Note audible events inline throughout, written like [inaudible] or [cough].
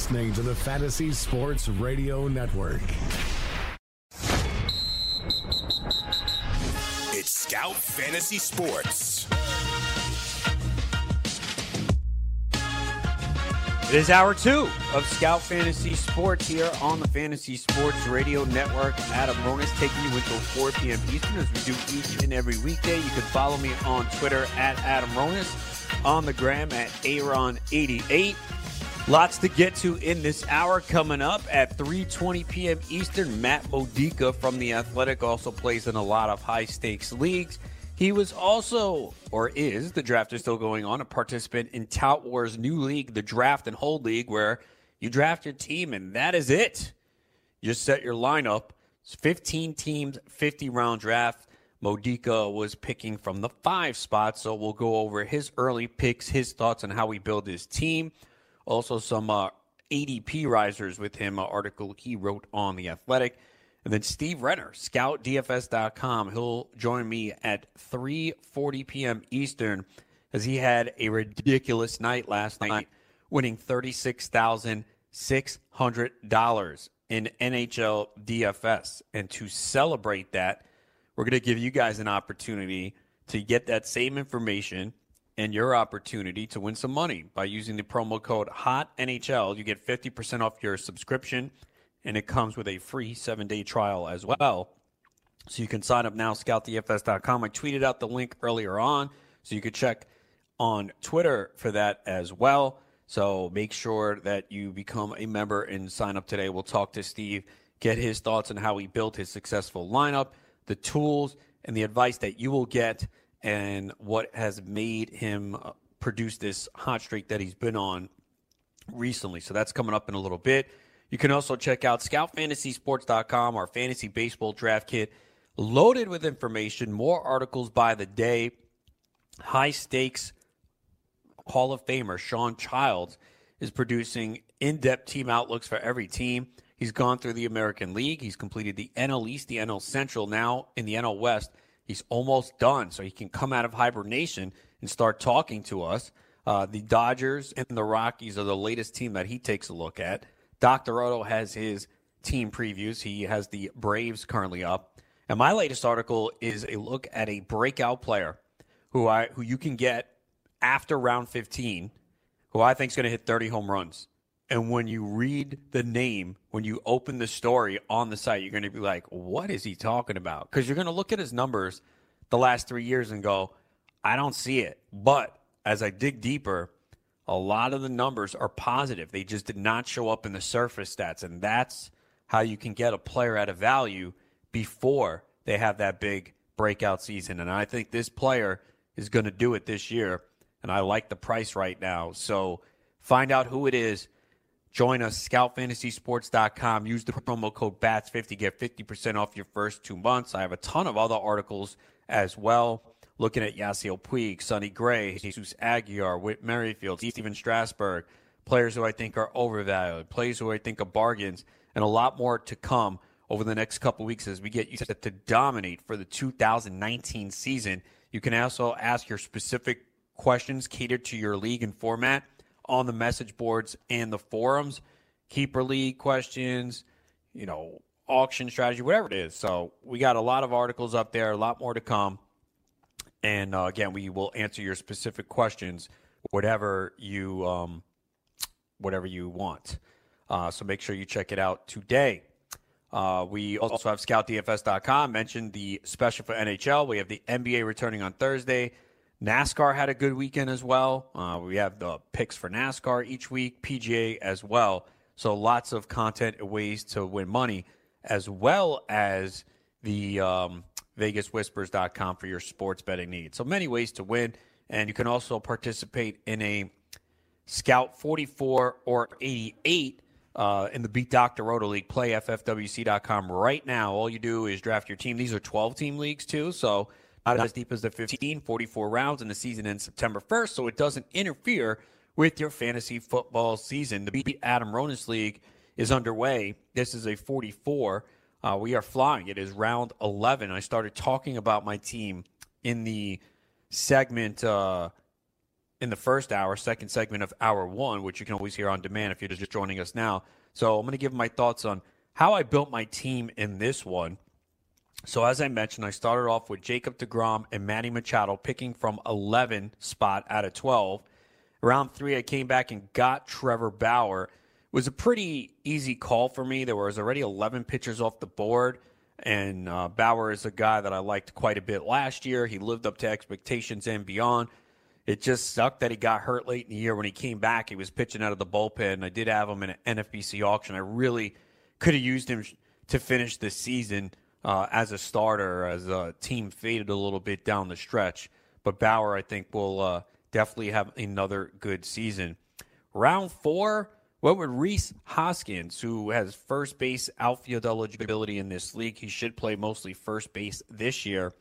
You're listening to the Fantasy Sports Radio Network. It's Scout Fantasy Sports. It is hour two of Scout Fantasy Sports here on the Fantasy Sports Radio Network. Adam Ronis taking you until 4 p.m. Eastern as we do each and every weekday. You can follow me on Twitter at Adam Ronis, on the gram at Aaron88. Lots to get to in this hour coming up at 3:20 p.m. Eastern. Matt Modica from the Athletic also plays in a lot of high stakes leagues. He was also, or is, the draft is still going on, a participant in Tout Wars' new league, the Draft and Hold League, where you draft your team and that is it. You set your lineup. It's 15 teams, 50 round draft. Modica was picking from the five spot, so we'll go over his early picks, his thoughts on how he built his team. Also, some uh, ADP risers with him, an article he wrote on The Athletic. And then Steve Renner, scoutdfs.com. He'll join me at 3:40 p.m. Eastern as he had a ridiculous night last night, winning $36,600 in NHL DFS. And to celebrate that, we're going to give you guys an opportunity to get that same information and your opportunity to win some money by using the promo code HOTNHL. You get 50% off your subscription, and it comes with a free seven day trial as well. So you can sign up now, scoutdfs.com. I tweeted out the link earlier on, so you could check on Twitter for that as well. So make sure that you become a member and sign up today. We'll talk to Steve, get his thoughts on how he built his successful lineup, the tools, and the advice that you will get and what has made him uh, produce this hot streak that he's been on recently. So that's coming up in a little bit. You can also check out scoutfantasysports.com, our fantasy baseball draft kit, loaded with information, more articles by the day, high stakes Hall of Famer Sean Childs is producing in depth team outlooks for every team. He's gone through the American League. He's completed the NL East, the NL Central, now in the NL West. He's almost done, so he can come out of hibernation and start talking to us. Uh, the Dodgers and the Rockies are the latest team that he takes a look at. Dr. Otto has his team previews. He has the Braves currently up. And my latest article is a look at a breakout player who I who you can get after round 15, who I think is going to hit 30 home runs. And when you read the name, when you open the story on the site, you're going to be like, what is he talking about? Because you're going to look at his numbers the last three years and go, I don't see it. But as I dig deeper, a lot of the numbers are positive. They just did not show up in the surface stats. And that's how you can get a player at a value before they have that big breakout season. And I think this player is going to do it this year. And I like the price right now. So find out who it is Join us, scoutfantasysports.com. Use the promo code BATS50. Get 50% off your first two months. I have a ton of other articles as well. Looking at Yasiel Puig, Sonny Gray, Jesus Aguilar, Whit Merrifield, Stephen Strasburg, players who I think are overvalued, players who I think are bargains, and a lot more to come over the next couple weeks as we get you set to dominate for the 2019 season. You can also ask your specific questions catered to your league and format on the message boards and the forums, keeper league questions, you know, auction strategy, whatever it is. So we got a lot of articles up there, a lot more to come. And uh, again, we will answer your specific questions, whatever you um, whatever you want. Uh, so make sure you check it out today. Uh, we also have scoutdfs.com. Mentioned the special for NHL. We have the NBA returning on Thursday. NASCAR had a good weekend as well. Uh, we have the picks for NASCAR each week, PGA as well. So lots of content ways to win money, as well as the um, VegasWhispers.com for your sports betting needs. So many ways to win, and you can also participate in a Scout 44 or 88 uh, in the Beat Dr. Roto League. Play FFWC.com right now. All you do is draft your team. These are 12 team leagues, too. So not as deep as the 15, 44 rounds, and the season ends September 1st. So it doesn't interfere with your fantasy football season. The Beat Adam Ronis League is underway. This is a 44. Uh, we are flying. It is round 11. I started talking about my team in the segment uh, in the first hour, second segment of hour one, which you can always hear on demand if you're just joining us now. So I'm going to give my thoughts on how I built my team in this one. So as I mentioned, I started off with Jacob DeGrom and Manny Machado picking from 11 spot out of 12. Round three, I came back and got Trevor Bauer. It was a pretty easy call for me. There was already 11 pitchers off the board, and uh, Bauer is a guy that I liked quite a bit last year. He lived up to expectations and beyond. It just sucked that he got hurt late in the year. When he came back, he was pitching out of the bullpen. I did have him in an NFBC auction. I really could have used him to finish the season uh, as a starter, as a team faded a little bit down the stretch. But Bauer, I think, will uh, definitely have another good season. Round four, went with Rhys Hoskins, who has first base outfield eligibility in this league. He should play mostly first base this year.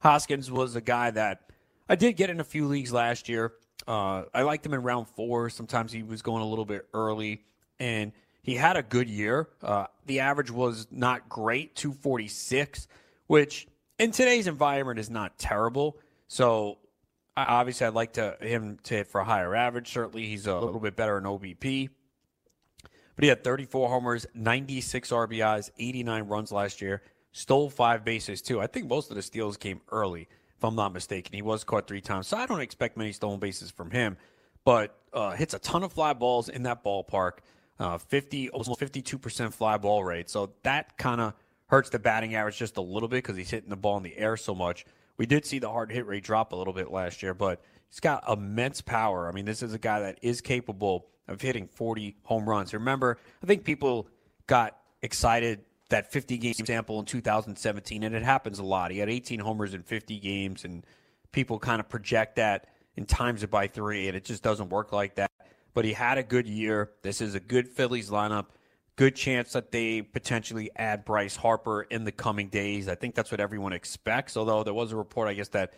Hoskins was a guy that I did get in a few leagues last year. Uh, I liked him in round four. Sometimes he was going a little bit early, and he had a good year. Uh, the average was not great, 246, which in today's environment is not terrible. So obviously, I'd like to him to hit for a higher average. Certainly, he's a little bit better in OBP. But he had 34 homers, 96 RBIs, 89 runs last year. Stole five bases too. I think most of the steals came early, if I'm not mistaken. He was caught three times, so I don't expect many stolen bases from him. But uh, hits a ton of fly balls in that ballpark. Uh, 50, almost 52% fly ball rate. So that kind of hurts the batting average just a little bit because he's hitting the ball in the air so much. We did see the hard hit rate drop a little bit last year, but he's got immense power. I mean, this is a guy that is capable of hitting 40 home runs. Remember, I think people got excited that 50 game sample in 2017, and it happens a lot. He had 18 homers in 50 games, and people kind of project that and times it by three, and it just doesn't work like that. But he had a good year. This is a good Phillies lineup good chance that they potentially add Bryce Harper in the coming days. I think that's what everyone expects. Although there was a report, I guess, that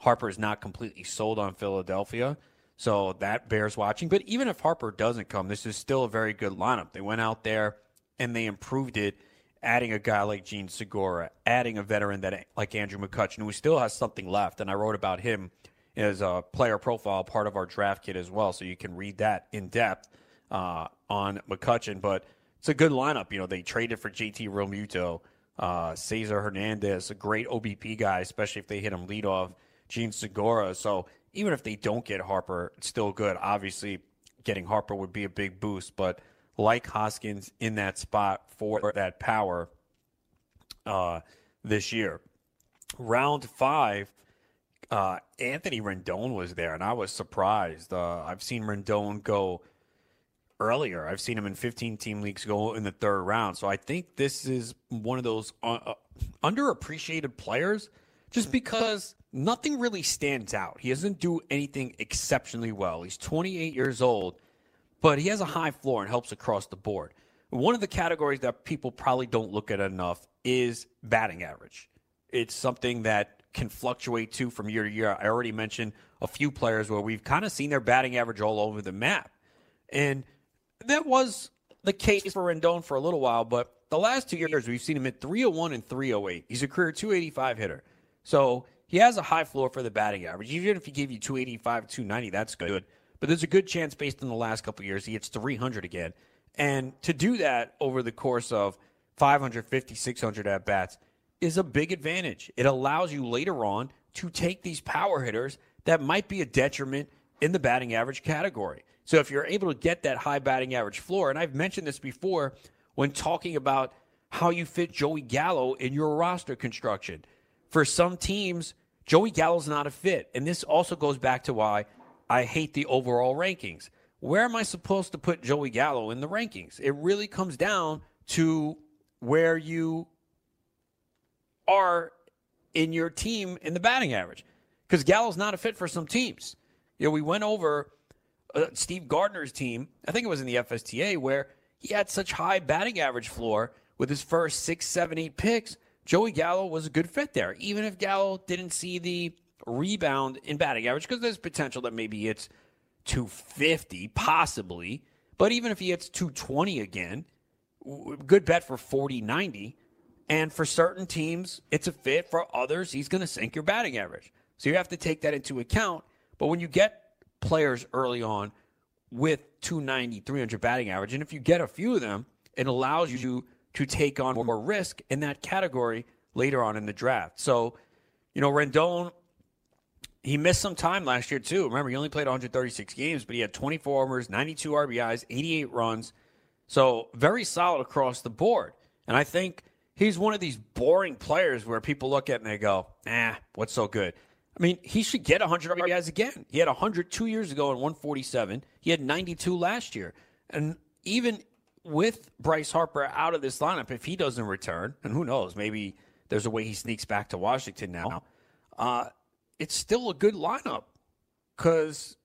Harper is not completely sold on Philadelphia. So that bears watching. But even if Harper doesn't come, this is still a very good lineup. They went out there and they improved it, adding a guy like Jean Segura, adding a veteran that like Andrew McCutchen, who still has something left. And I wrote about him as a player profile, part of our draft kit as well. So you can read that in depth uh, on McCutchen. But it's a good lineup. You know, they traded for JT Realmuto, uh, Cesar Hernandez, a great OBP guy, especially if they hit him lead off, Jean Segura. So even if they don't get Harper, it's still good. Obviously, getting Harper would be a big boost, but like Hoskins in that spot for that power uh, this year. Round five, uh, Anthony Rendon was there, and I was surprised. Uh, I've seen Rendon go earlier. I've seen him in 15 team leagues go in the third round. So I think this is one of those uh, uh, underappreciated players just because nothing really stands out. He doesn't do anything exceptionally well. He's 28 years old, but he has a high floor and helps across the board. One of the categories that people probably don't look at enough is batting average. It's something that can fluctuate too from year to year. I already mentioned a few players where we've kind of seen their batting average all over the map. And that was the case for Rendon for a little while, but the last two years we've seen him at 301 and 308. He's a career 285 hitter. So he has a high floor for the batting average. Even if he gave you 285, 290, that's good. But there's a good chance based on the last couple years he hits 300 again. And to do that over the course of 550, 600 at bats is a big advantage. It allows you later on to take these power hitters that might be a detriment in the batting average category. So if you're able to get that high batting average floor, and I've mentioned this before when talking about how you fit Joey Gallo in your roster construction. For some teams, Joey Gallo's not a fit. And this also goes back to why I hate the overall rankings. Where am I supposed to put Joey Gallo in the rankings? It really comes down to where you are in your team in the batting average. Because Gallo's not a fit for some teams. You know, we went over uh, Steve Gardner's team, I think it was in the FSTA, where he had such high batting average floor with his first six, seven, eight picks. Joey Gallo was a good fit there, even if Gallo didn't see the rebound in batting average, because there's potential that maybe it's 250, possibly. But even if he hits 220 again, good bet for 40 90. And for certain teams, it's a fit. For others, he's going to sink your batting average. So you have to take that into account. But when you get players early on with 290, 300 batting average, and if you get a few of them, it allows you to take on more risk in that category later on in the draft. So, you know, Rendon, he missed some time last year too. Remember, he only played 136 games, but he had 24 homers, 92 RBIs, 88 runs. So very solid across the board. And I think he's one of these boring players where people look at and they go, "Ah, what's so good?" I mean, he should get 100 RBIs again. He had 100 two years ago and 147. He had 92 last year. And even with Bryce Harper out of this lineup, if he doesn't return, and who knows, maybe there's a way he sneaks back to Washington now, uh, it's still a good lineup because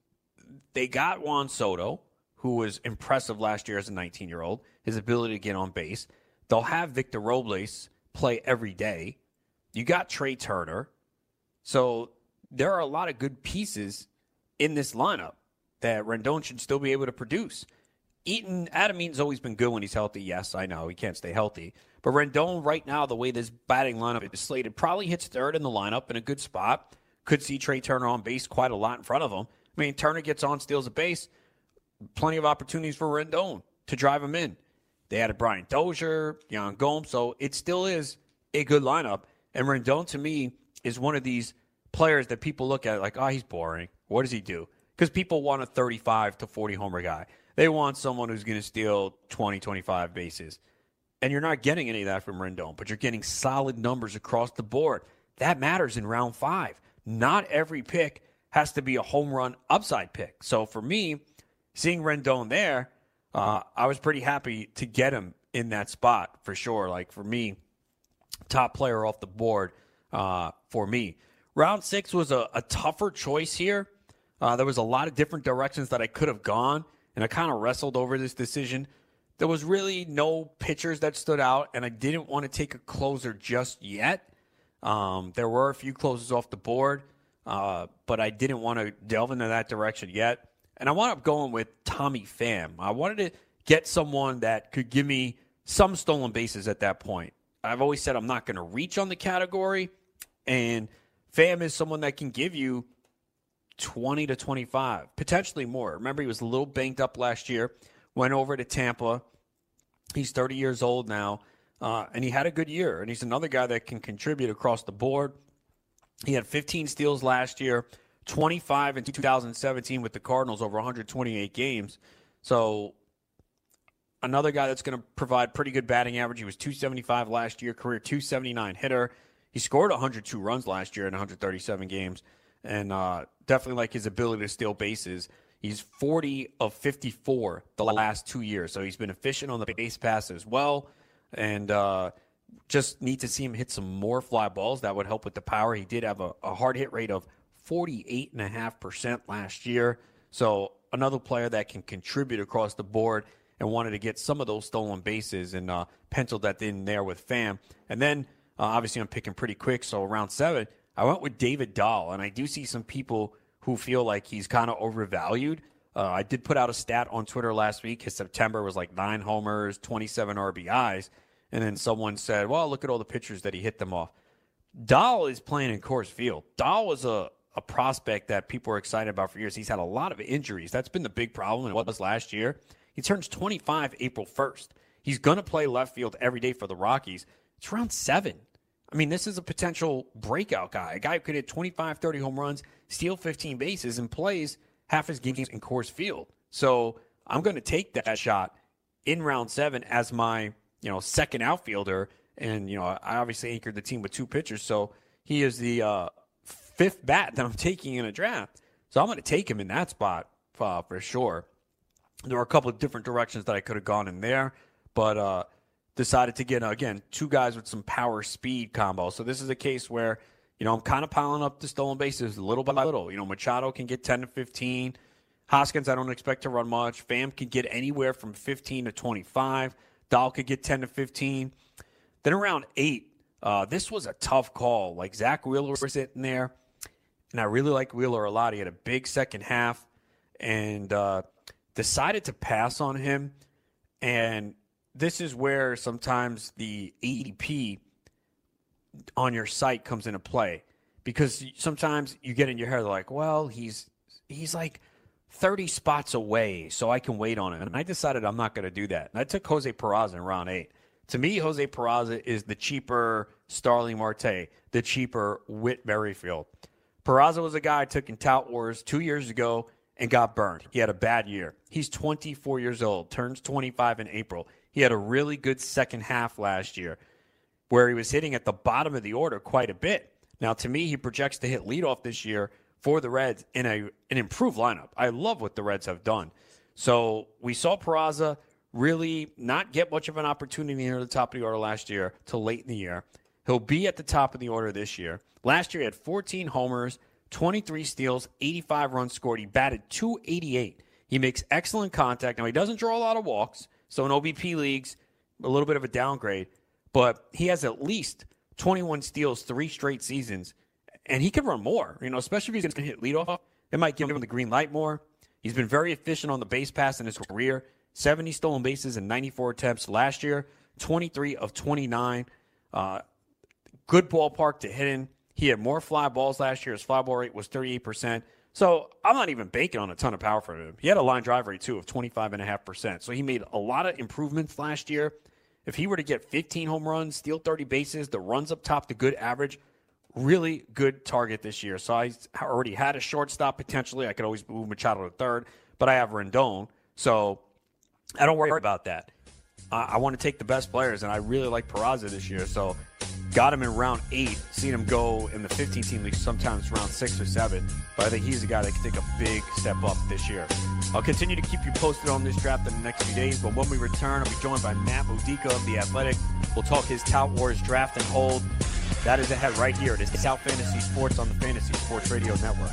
they got Juan Soto, who was impressive last year as a 19 year old, his ability to get on base. They'll have Victor Robles play every day. You got Trea Turner. So there are a lot of good pieces in this lineup that Rendon should still be able to produce. Eaton, Adam Eaton's always been good when he's healthy. Yes, I know he can't stay healthy. But Rendon, right now, the way this batting lineup is slated, probably hits third in the lineup in a good spot. Could see Trea Turner on base quite a lot in front of him. I mean, Turner gets on, steals a base. Plenty of opportunities for Rendon to drive him in. They added Brian Dozier, Yan Gomes, so it still is a good lineup. And Rendon, to me, is one of these players that people look at like, oh, he's boring. What does he do? Because people want a 35 to 40 homer guy. They want someone who's going to steal 20, 25 bases. And you're not getting any of that from Rendon, but you're getting solid numbers across the board. That matters in round five. Not every pick has to be a home run upside pick. So for me, seeing Rendon there, uh, I was pretty happy to get him in that spot for sure. Like for me, top player off the board uh, for me. Round six was a, a tougher choice here. Uh, there was a lot of different directions that I could have gone, and I kind of wrestled over this decision. There was really no pitchers that stood out, and I didn't want to take a closer just yet. Um, there were a few closes off the board, uh, but I didn't want to delve into that direction yet. And I wound up going with Tommy Pham. I wanted to get someone that could give me some stolen bases at that point. I've always said I'm not going to reach on the category, and Pham is someone that can give you 20 to 25, potentially more. Remember, he was a little banged up last year, went over to Tampa. He's 30 years old now, uh, and he had a good year. And he's another guy that can contribute across the board. He had 15 steals last year, 25 in 2017 with the Cardinals over 128 games. So, another guy that's going to provide pretty good batting average. He was 275 last year, career 279 hitter. He scored 102 runs last year in 137 games, and uh, definitely like his ability to steal bases. He's 40 of 54 the last two years, so he's been efficient on the base pass as well, and uh, just need to see him hit some more fly balls. That would help with the power. He did have a, a hard hit rate of 48.5% last year, so another player that can contribute across the board and wanted to get some of those stolen bases and uh, penciled that in there with Pham. And then uh, obviously, I'm picking pretty quick. So around seven, I went with David Dahl, and I do see some people who feel like he's kind of overvalued. Uh, I did put out a stat on Twitter last week. His September was like nine homers, 27 RBIs. And then someone said, well, look at all the pitchers that he hit them off. Dahl is playing in Coors Field. Dahl was a, a prospect that people were excited about for years. He's had a lot of injuries. That's been the big problem, it was last year. He turns 25 April 1st. He's going to play left field every day for the Rockies. It's round seven. I mean, this is a potential breakout guy, a guy who could hit 25, 30 home runs, steal 15 bases, and plays half his games in Coors Field. So I'm going to take that shot in round seven as my you know second outfielder, and you know I obviously anchored the team with two pitchers, so he is the uh, fifth bat that I'm taking in a draft. So I'm going to take him in that spot uh, for sure. There were a couple of different directions that I could have gone in there, but uh, decided to get again two guys with some power speed combo. So this is a case where you know I'm kind of piling up the stolen bases little by little. You know Machado can get 10 to 15. Hoskins, I don't expect to run much. Pham can get anywhere from 15 to 25. Dahl could get 10 to 15. Then around eight, uh, this was a tough call. Like Zack Wheeler was sitting there, and I really like Wheeler a lot. He had a big second half, and uh, decided to pass on him. And this is where sometimes the ADP on your site comes into play because sometimes you get in your head like, well, he's he's like 30 spots away, so I can wait on him. And I decided I'm not going to do that. And I took Jose Peraza in round eight. To me, Jose Peraza is the cheaper Starling Marte, the cheaper Whit Merrifield. Peraza was a guy I took in Tout Wars two years ago and got burned. He had a bad year. He's 24 years old, turns 25 in April. He had a really good second half last year where he was hitting at the bottom of the order quite a bit. Now, to me, he projects to hit leadoff this year for the Reds in a an improved lineup. I love what the Reds have done. So we saw Peraza really not get much of an opportunity near the top of the order last year till late in the year. He'll be at the top of the order this year. Last year he had 14 homers, 23 steals, 85 runs scored. He batted 288. He makes excellent contact. Now he doesn't draw a lot of walks, so in OBP leagues, a little bit of a downgrade, but he has at least 21 steals three straight seasons and he could run more. You know, especially if he's going to hit leadoff, it might give him the green light more. He's been very efficient on the base pass in his career. 70 stolen bases in 94 attempts last year, 23 of 29. Uh, good ballpark to hit in. He had more fly balls last year. His fly ball rate was 38%. So I'm not even banking on a ton of power from him. He had a line drive rate, too, of 25.5%. So he made a lot of improvements last year. If he were to get 15 home runs, steal 30 bases, the runs up top, the good average, really good target this year. So I already had a shortstop potentially. I could always move Machado to third, but I have Rendon. So I don't worry about that. Uh, I want to take the best players, and I really like Peraza this year. So got him in round eight. Seen him go in the 15 team league sometimes round six or seven. But I think he's a guy that can take a big step up this year. I'll continue to keep you posted on this draft in the next few days. But when we return, I'll be joined by Matt Modica of The Athletic. We'll talk his Tout Wars draft and hold. That is ahead right here. It is Scout Fantasy Sports on the Fantasy Sports Radio Network.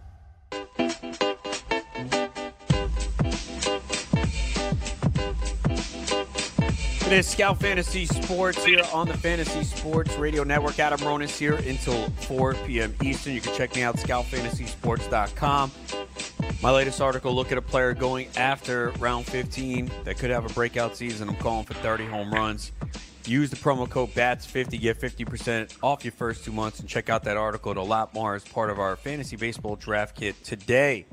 It is Scout Fantasy Sports here on the Fantasy Sports Radio Network. Adam Ronis here until 4 p.m. Eastern. You can check me out, scoutfantasysports.com. My latest article, look at a player going after round 15 that could have a breakout season. I'm calling for 30 home runs. Use the promo code BATS50, get 50% off your first two months, and check out that article. A lot more as part of our fantasy baseball draft kit today.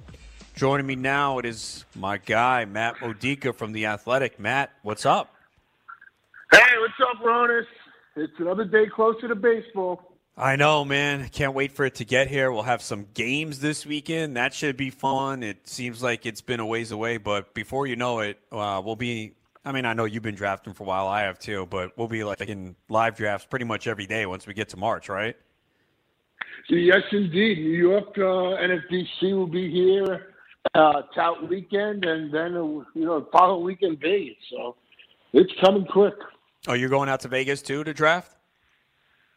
Joining me now, it is my guy, Matt Modica from The Athletic. Matt, what's up? Hey, what's up, Ronis? It's another day closer to baseball. I know, man. Can't wait for it to get here. We'll have some games this weekend. That should be fun. It seems like it's been a ways away, but before you know it, uh, we'll be. I mean, I know you've been drafting for a while. I have too, but we'll be like in live drafts pretty much every day once we get to March, right? Yes, indeed. New York uh, NFBC will be here uh, tout weekend, and then uh, you know following weekend Vegas. So it's coming quick. Oh, you're going out to Vegas too to draft?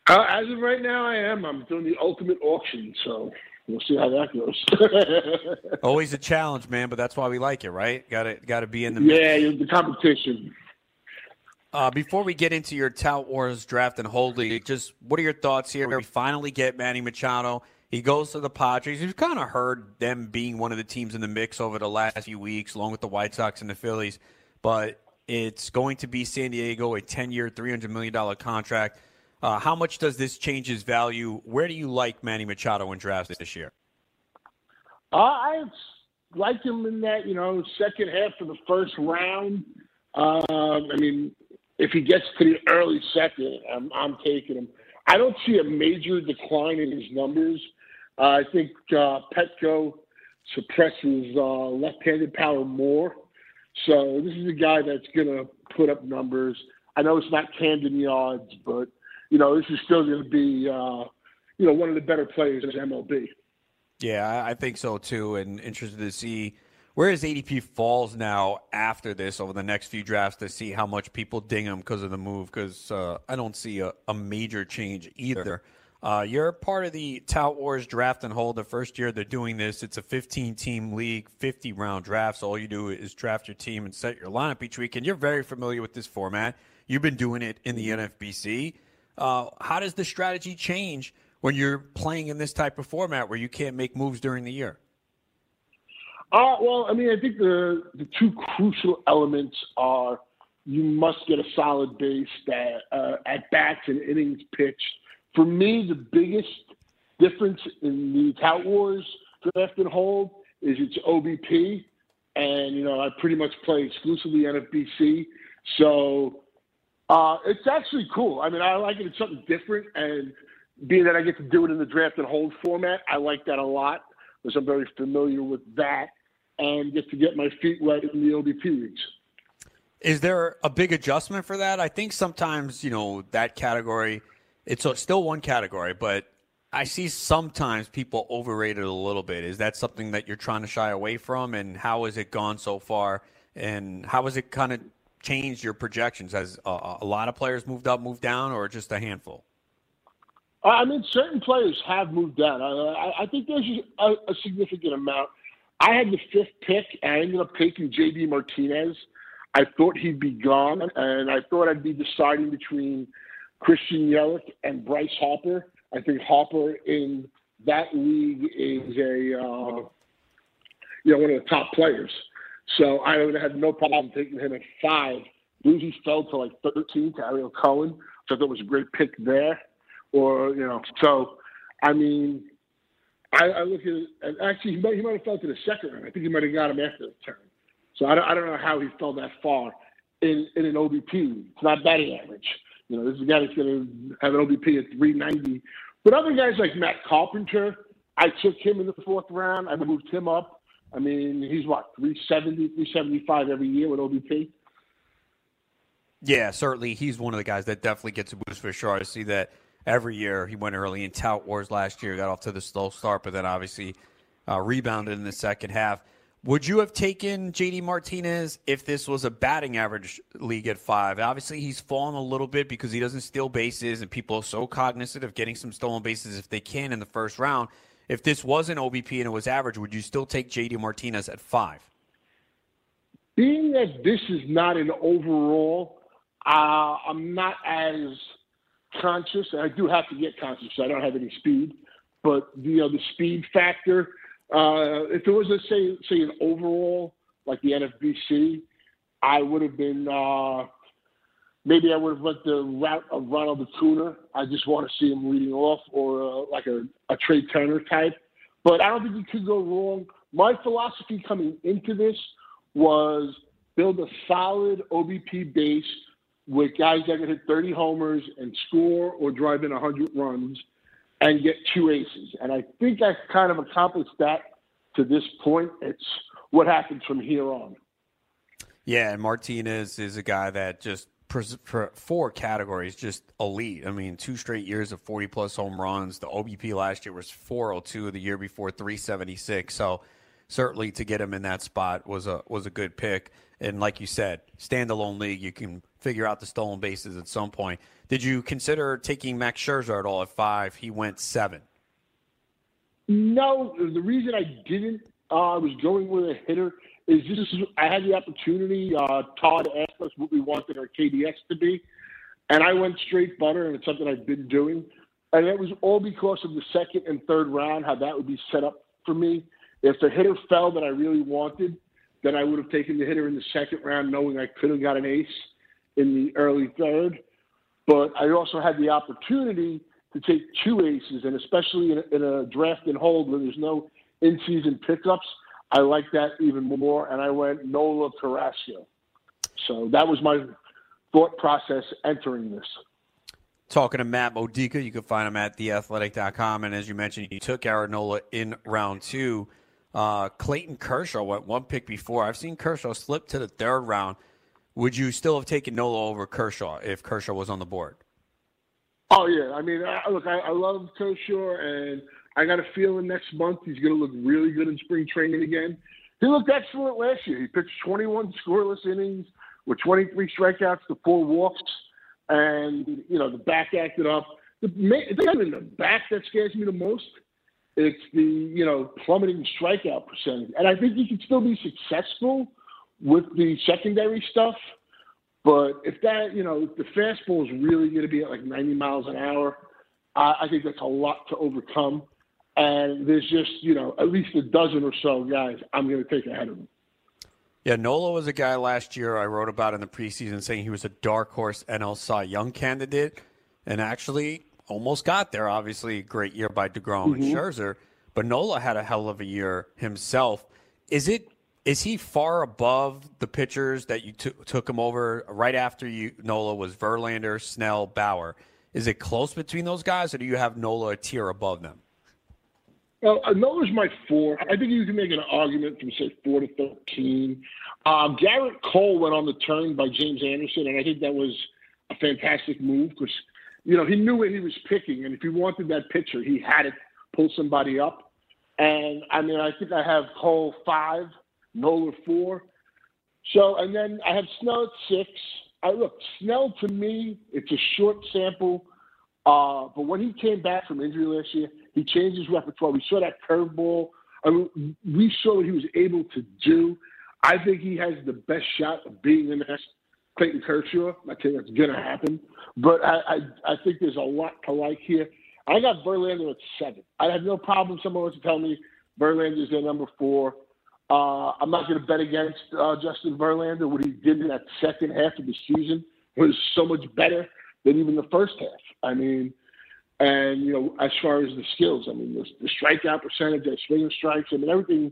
Uh, as of right now, I am. I'm doing the ultimate auction, so we'll see how that goes. [laughs] Always a challenge, man, but that's why we like it, right? Got to got to be in the yeah, the competition. Uh, before we get into your Tout Wars draft and hold league, just what are your thoughts here? We finally get Manny Machado. He goes to the Padres. We've kind of heard them being one of the teams in the mix over the last few weeks, along with the White Sox and the Phillies. But it's going to be San Diego, a 10 year, $300 million contract. Uh, how much does this change his value? Where do you like Manny Machado in drafts this year? Uh, I like him in that, you know, second half of the first round. Um, I mean, if he gets to the early second, I'm, I'm taking him. I don't see a major decline in his numbers. Uh, I think uh, Petco suppresses uh, left-handed power more. So this is a guy that's going to put up numbers. I know it's not Camden yards, but you know this is still going to be uh, you know one of the better players in MLB. Yeah, I think so too, and interested to see where his ADP falls now after this over the next few drafts to see how much people ding him because of the move. Because uh, I don't see a, a major change either. Uh, you're part of the Tout Wars draft and hold. The first year they're doing this, it's a 15 team league, 50 round drafts. All you do is draft your team and set your lineup each week. And you're very familiar with this format. You've been doing it in the NFBC. Uh, how does the strategy change when you're playing in this type of format where you can't make moves during the year? Uh, well, I mean, I think the the two crucial elements are you must get a solid base that uh, at bats and innings pitched. For me, the biggest difference in the Tout Wars draft and hold is it's OBP, and you know I pretty much play exclusively NFBC, so uh, it's actually cool. I mean, I like it. It's something different, and being that I get to do it in the draft and hold format, I like that a lot because I'm very familiar with that and get to get my feet wet in the OBP leagues. Is there a big adjustment for that? I think sometimes, you know, that category, it's still one category, but I see sometimes people overrate it a little bit. Is that something that you're trying to shy away from? And how has it gone so far? And how has it kind of changed your projections? Has a, a lot of players moved up, moved down, or just a handful? I mean, certain players have moved down. I, I think there's a, a significant amount. I had the fifth pick, and I ended up taking JD Martinez. I thought he'd be gone, and I thought I'd be deciding between Christian Yelich and Bryce Harper. I think Harper in that league is a uh, you know one of the top players. So I would have no problem taking him at five. Boozy fell to like 13 to Ariel Cohen, so I thought was a great pick there. Or you know, so I mean, I, I look at and actually, he might, he might have fell to the second round. I think he might have got him after the turn. So I don't, I don't know how he fell that far in, in an OBP. It's not batting average. You know, this is a guy that's going to have an OBP at 390. But other guys like Matt Carpenter, I took him in the fourth round. I moved him up. I mean, he's what, 370, 375 every year with OBP? Yeah, certainly. He's one of the guys that definitely gets a boost for sure. I see that every year. He went early in Tout Wars last year, got off to the slow start, but then obviously uh, rebounded in the second half. Would you have taken JD Martinez if this was a batting average league at five? Obviously, he's fallen a little bit because he doesn't steal bases, and people are so cognizant of getting some stolen bases if they can in the first round. If this was an OBP and it was average, would you still take JD Martinez at five? Being that this is not an overall, uh, I'm not as conscious, I do have to get conscious. So I don't have any speed, but you know the speed factor. Uh, if it was a say say an overall like the NFBC, I would have been uh, maybe I would have went the route of Ronald Acuna. I just want to see him leading off, or uh, like a, a Trea Turner type. But I don't think you could go wrong. My philosophy coming into this was build a solid OBP base with guys that can hit 30 homers and score or drive in 100 runs and get two aces. And I think I've kind of accomplished that to this point. It's what happens from here on. Yeah, and Martinez is a guy that just for four categories just elite. I mean, two straight years of 40 plus home runs. The OBP last year was 402, the year before 376. So certainly to get him in that spot was a was a good pick. And like you said, standalone league, you can figure out the stolen bases at some point. Did you consider taking Max Scherzer at all at five? He went seven. No, the reason I didn't, uh, I was going with a hitter is just I had the opportunity. Uh, Todd asked us what we wanted our KDS to be, and I went straight butter, and it's something I've been doing. And it was all because of the second and third round, how that would be set up for me. If the hitter fell that I really wanted, then I would have taken the hitter in the second round, knowing I could have got an ace in the early third. But I also had the opportunity to take two aces, and especially in a, in a draft and hold where there's no in-season pickups, I like that even more. And I went Nola Carrasco. So that was my thought process entering this. talking to Matt Modica. You can find him at theathletic.com. And as you mentioned, you took Aaron Nola in round two. Uh, Clayton Kershaw went one pick before. I've seen Kershaw slip to the third round. Would you still have taken Nola over Kershaw if Kershaw was on the board? Oh yeah, I mean, I, look, I, I love Kershaw, and I got a feeling next month he's going to look really good in spring training again. He looked excellent last year. He pitched 21 scoreless innings with 23 strikeouts to four walks, and you know the back acted up. The, not even the back that scares me the most. It's the you know plummeting strikeout percentage, and I think he can still be successful with the secondary stuff. But if that, you know, if the fastball is really going to be at like 90 miles an hour, I, I think that's a lot to overcome. And there's just, you know, at least a dozen or so guys I'm going to take ahead of him. Yeah, Nola was a guy last year I wrote about in the preseason saying he was a dark horse NL Cy Young candidate and actually almost got there. Obviously, great year by DeGrom mm-hmm. and Scherzer, but Nola had a hell of a year himself. Is it is he far above the pitchers that you t- took him over right after you Nola was Verlander, Snell, Bauer? Is it close between those guys, or do you have Nola a tier above them? Well, uh, Nola's my four. I think you can make an argument from say four to thirteen. Um, Gerrit Cole went on the turn by James Anderson, and I think that was a fantastic move because you know he knew what he was picking, and if he wanted that pitcher, he had to pull somebody up. And I mean, I think I have Cole five. Nola four. So, and then I have Snell at six. I look Snell to me, it's a short sample. Uh, but when he came back from injury last year, he changed his repertoire. We saw that curveball. I mean, we saw what he was able to do. I think he has the best shot of being the next Clayton Kershaw. I think that's going to happen. But I, I, I think there's a lot to like here. I got Verlander at seven. I have no problem. Someone wants to tell me is their number four. Uh, I'm not going to bet against uh, Justin Verlander. What he did in that second half of the season was so much better than even the first half. I mean, and you know, as far as the skills, I mean, the, the strikeout percentage, the swinging strikes, I mean, everything.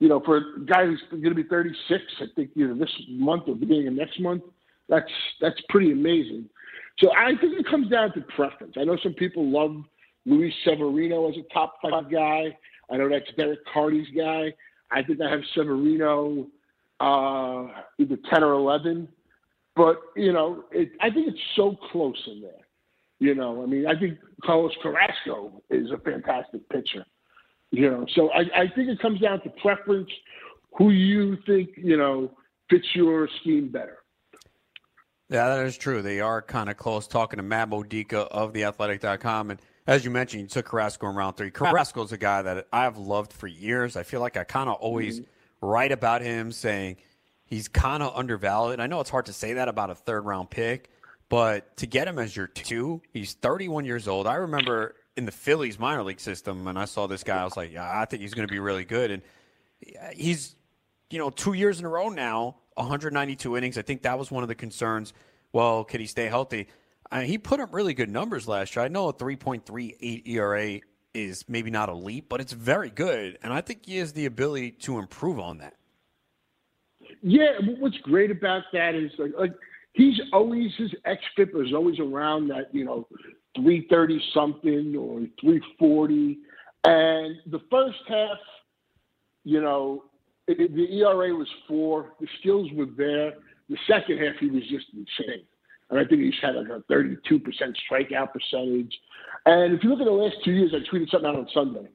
You know, for a guy who's going to be 36, I think either this month or beginning of next month, that's that's pretty amazing. So I think it comes down to preference. I know some people love Luis Severino as a top five guy. I know that's Derek Carty's guy. I think I have Severino uh, either 10 or 11. But, you know, it, I think it's so close in there. You know, I mean, I think Carlos Carrasco is a fantastic pitcher. You know, so I, I think it comes down to preference, who you think, you know, fits your scheme better. Yeah, that is true. They are kind of close. Talking to Matt Modica of theathletic.com. And as you mentioned, you took Carrasco in round three. Carrasco is a guy that I've loved for years. I feel like I kind of always mm-hmm. write about him saying he's kind of undervalued. I know it's hard to say that about a third round pick, but to get him as your two, he's 31 years old. I remember in the Phillies minor league system, and I saw this guy, I was like, yeah, I think he's going to be really good. And he's, you know, two years in a row now, 192 innings. I think that was one of the concerns. Well, can he stay healthy? I mean, he put up really good numbers last year. I know a 3.38 ERA is maybe not elite, but it's very good. And I think he has the ability to improve on that. Yeah, what's great about that is like, like he's always his xFIP is always around that you know 330 something or 340, and the first half, you know, it, the ERA was four, the skills were there. The second half, he was just insane and I think he's had like a 32% strikeout percentage. And if you look at the last two years, I tweeted something out on Sunday.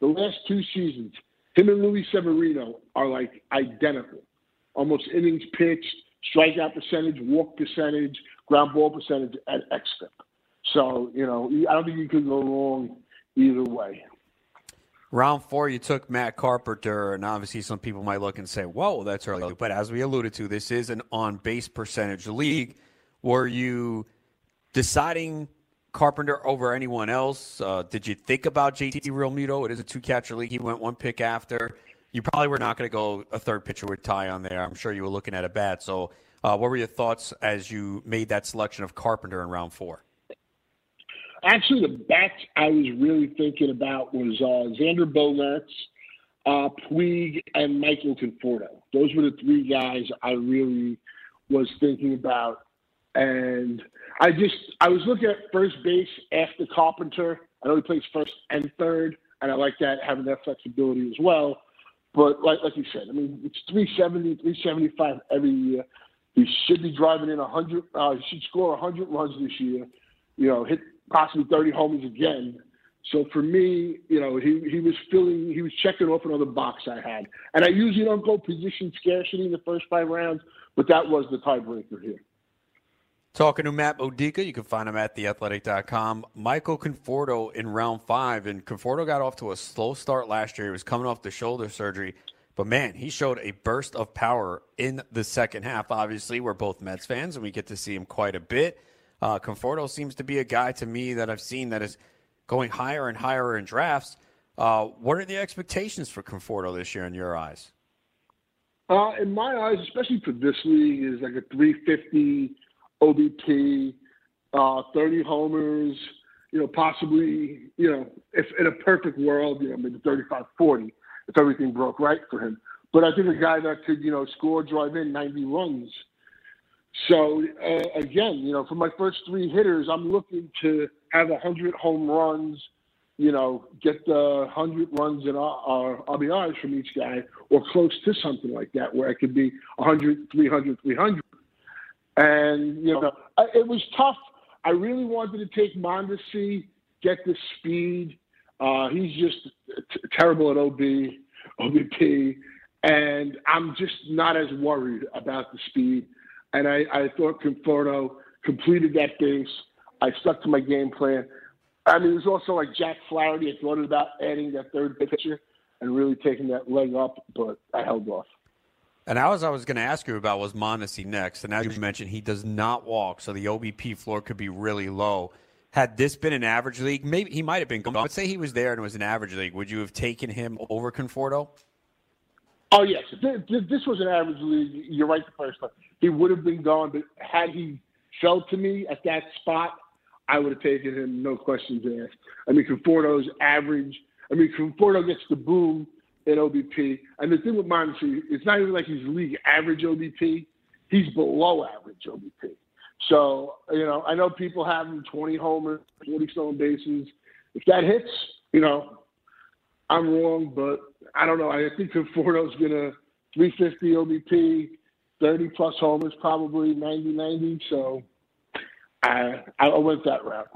The last two seasons, him and Luis Severino are like identical, almost innings pitched, strikeout percentage, walk percentage, ground ball percentage, and xFIP. So you know, I don't think you could go wrong either way. Round four, you took Matt Carpenter, and obviously some people might look and say, "Whoa, that's early." But as we alluded to, this is an on-base percentage league. Were you deciding Carpenter over anyone else? Uh, did you think about JT Realmuto? It is a two catcher league. He went one pick after. You probably were not going to go a third pitcher with Ty on there. I'm sure you were looking at a bat. So, uh, what were your thoughts as you made that selection of Carpenter in round four? Actually, the bats I was really thinking about was uh, Xander Bogaerts, uh, Puig, and Michael Conforto. Those were the three guys I really was thinking about And I just I was looking at first base after Carpenter. I know he plays first and third, and I like that having that flexibility as well. But like like you said, I mean it's 370, 375 every year. He should be driving in 100. Uh, he should score 100 runs this year. You know, hit possibly 30 homers again. So for me, you know, he, he was filling, he was checking off another box I had. And I usually don't go position scarcity in the first five rounds, but that was the tiebreaker here. Talking to Matt Modica, you can find him at theathletic.com. Michael Conforto in round five, and Conforto got off to a slow start last year. He was coming off the shoulder surgery, but man, he showed a burst of power in the second half. Obviously, we're both Mets fans, and we get to see him quite a bit. Uh, Conforto seems to be a guy to me that I've seen that is going higher and higher in drafts. Uh, what are the expectations for Conforto this year in your eyes? Uh, in my eyes, especially for this league, is like a 350 OBP, uh, 30 homers, you know, possibly, you know, if in a perfect world, you know, maybe 35 40 if everything broke right for him. But I think a guy that could, you know, score, drive in 90 runs. So uh, again, you know, for my first three hitters, I'm looking to have 100 home runs, you know, get the 100 runs in our RBIs from each guy or close to something like that where it could be 100, 300, 300. And, you know, it was tough. I really wanted to take Mondesi, get the speed. Uh, he's just t- terrible at OB, OBP, and I'm just not as worried about the speed. And I, I thought Conforto completed that base. I stuck to my game plan. I mean, it was also like Jack Flaherty. I thought about adding that third pitcher and really taking that leg up, but I held off. And as I was going to ask you about was Mondesi next, and as you mentioned, he does not walk, so the OBP floor could be really low. Had this been an average league, maybe he might have been. Gone. But say he was there and it was an average league, would you have taken him over Conforto? Oh yes, this was an average league. You're right the first time. He would have been gone, but had he fell to me at that spot, I would have taken him, no questions asked. I mean, Conforto's average. I mean, Conforto gets the boom in OBP, and the thing with Mondesi, it's not even like he's league average OBP. He's below average OBP. So you know, I know people have him 20 homers, 40 stolen bases. If that hits, you know, I'm wrong, but I don't know. I think Conforto's going to 350 OBP, 30 plus homers, probably 90 90. So I, I went that route.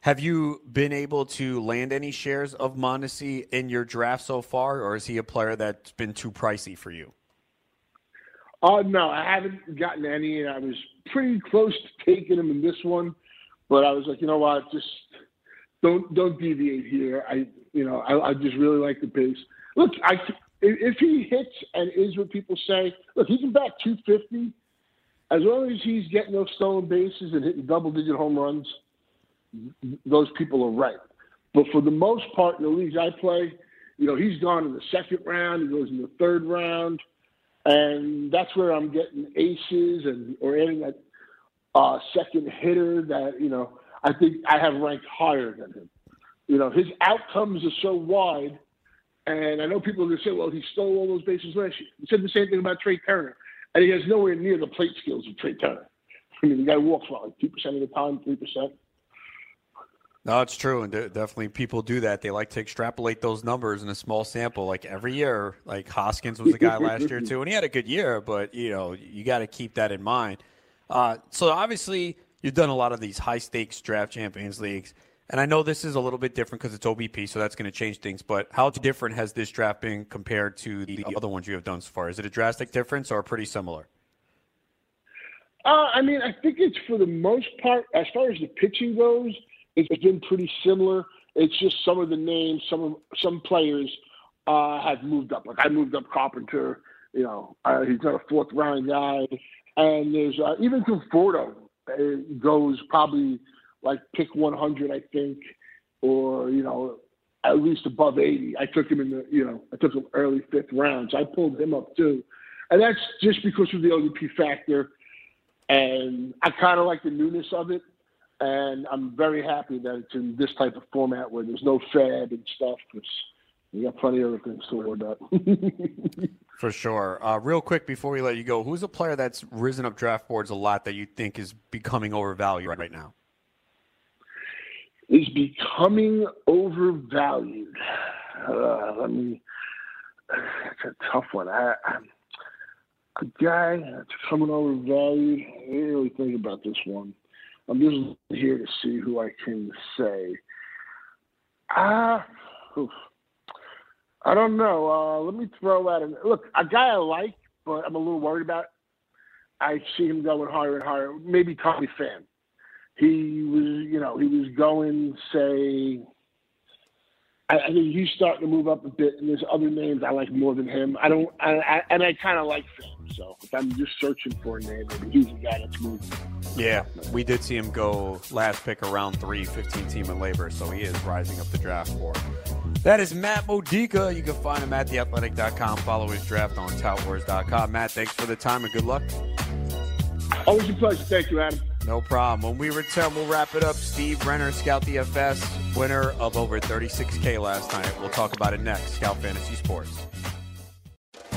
Have you been able to land any shares of Mondesi in your draft so far, or is he a player that's been too pricey for you? Uh, no, I haven't gotten any, and I was pretty close to taking him in this one, but I was like, you know what, just don't don't deviate here. I you know I, I just really like the pace. Look, I if he hits and is what people say, look, he can bat 250 as long as he's getting those stolen bases and hitting double digit home runs. Those people are right. But for the most part, in the leagues I play, you know, he's gone in the second round. He goes in the third round, and that's where I'm getting aces and or adding that uh, second hitter that you know I think I have ranked higher than him. You know, his outcomes are so wide, and I know people are going to say, "Well, he stole all those bases last year." He said the same thing about Trea Turner, and he has nowhere near the plate skills of Trea Turner. I mean, the guy walks what, like two percent of the time, three percent. No, it's true, and definitely people do that. They like to extrapolate those numbers in a small sample, like every year. Like Hoskins was a guy last year too, and he had a good year, but you know you got to keep that in mind. Uh, so obviously, you've done a lot of these high stakes draft champions leagues. And I know this is a little bit different because it's OBP, so that's going to change things. But how different has this draft been compared to the other ones you have done so far? Is it a drastic difference or pretty similar? Uh, I mean, I think it's for the most part, as far as the pitching goes, it's been pretty similar. It's just some of the names, some of some players uh, have moved up. Like I moved up Carpenter. You know, uh, he's not a fourth round guy, and there's uh, even Conforto goes probably like pick 100, I think, or you know at least above 80. I took him in the you know I took him early fifth rounds. I pulled him up too, and that's just because of the OBP factor. And I kind of like the newness of it, and I'm very happy that it's in this type of format where there's no fad and stuff. Because We got plenty of other things to worry about. [laughs] For sure. Uh, real quick before we let you go, who's a player that's risen up draft boards a lot that you think is becoming overvalued right now? Is becoming overvalued. Uh, let me. It's a tough one. I, I, a guy that's coming overvalued. I didn't really think about this one. I'm just here to see who I can say. Ah, I don't know. Uh, let me throw out an look. A guy I like, but I'm a little worried about. I see him going higher and higher. Maybe Tommy Pham. He was, you know, he was going, say, I, I think he's starting to move up a bit, and there's other names I like more than him. I don't, I, I, and I kind of like Pham. So if I'm just searching for a name, maybe he's the guy that's moving. Yeah, we did see him go last pick around three, 15 team in labor, so he is rising up the draft board. That is Matt Modica. You can find him at theathletic.com. Follow his draft on toutwars.com. Matt, thanks for the time and good luck. Always a pleasure. Thank you, Adam. No problem. When we return, we'll wrap it up. Steve Renner, Scout DFS, winner of over 36K last night. We'll talk about it next. Scout Fantasy Sports.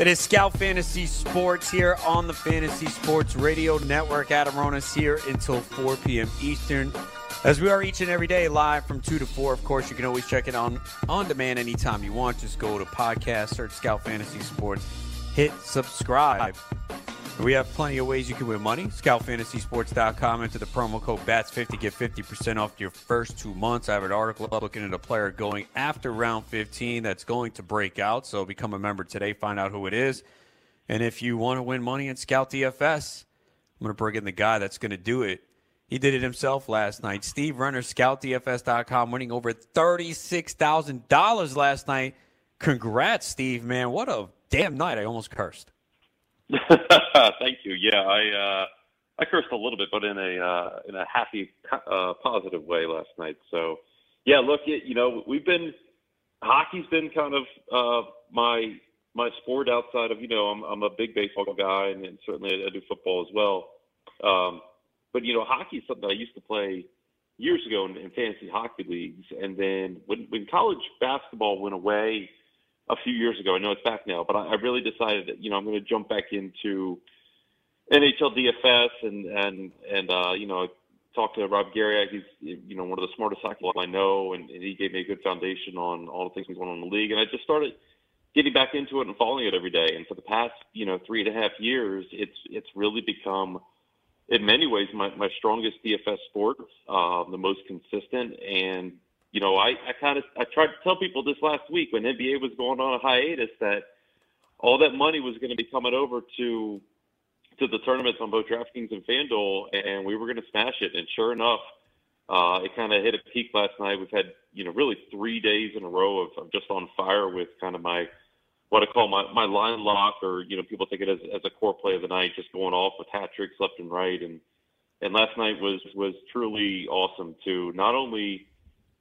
It is Scout Fantasy Sports here on the Fantasy Sports Radio Network. Adam Ronis here until 4 p.m. Eastern. As we are each and every day live from 2 to 4. Of course, you can always check it on on demand anytime you want. Just go to podcast, search Scout Fantasy Sports, hit subscribe. We have plenty of ways you can win money. ScoutFantasySports.com. Enter the promo code BATS50. Get 50% off your first two months. I have an article looking at a player going after round 15 that's going to break out. So become a member today. Find out who it is. And if you want to win money in Scout DFS, I'm going to bring in the guy that's going to do it. He did it himself last night. Steve Renner, ScoutDFS.com, winning over $36,000 last night. Congrats, Steve, man. What a damn night. I almost cursed. [laughs] Thank you. Yeah, I uh, I cursed a little bit, but in a uh, in a happy, uh, positive way last night. So, yeah, look, you know, we've been hockey's been kind of uh, my my sport outside of you know I'm I'm a big baseball guy and, and certainly I do football as well. Um, but you know, hockey is something I used to play years ago in, in fantasy hockey leagues, and then when when college basketball went away a few years ago. I know it's back now, but I, I really decided that you know I'm going to jump back into NHL DFS and and and uh, you know talk to Rob Gary. He's you know one of the smartest hockey I know, and, and he gave me a good foundation on all the things going on in the league. And I just started getting back into it and following it every day. And for the past you know three and a half years, it's it's really become in many ways my, my strongest DFS sport, uh, the most consistent, and you know, I, I kind of I tried to tell people this last week when NBA was going on a hiatus that all that money was going to be coming over to to the tournaments on both DraftKings and FanDuel, and we were going to smash it. And sure enough, uh, it kind of hit a peak last night. We've had you know really three days in a row of, of just on fire with kind of my what I call my, my line lock, or you know people think it as, as a core play of the night, just going off with hat tricks left and right. And and last night was was truly awesome to not only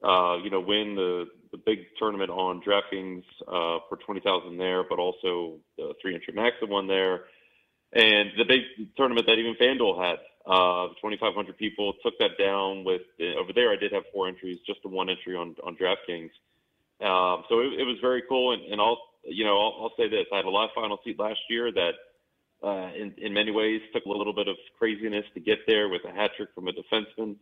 uh, you know, win the, the big tournament on DraftKings uh, for 20000 there, but also the 300 max that won there. And the big tournament that even FanDuel had, uh, 2,500 people took that down with uh, over there. I did have four entries, just the one entry on on DraftKings. Um, so it, it was very cool. And, and I'll you know I'll, I'll say this: I had a live final seat last year that, uh, in in many ways, took a little bit of craziness to get there with a hat trick from a defenseman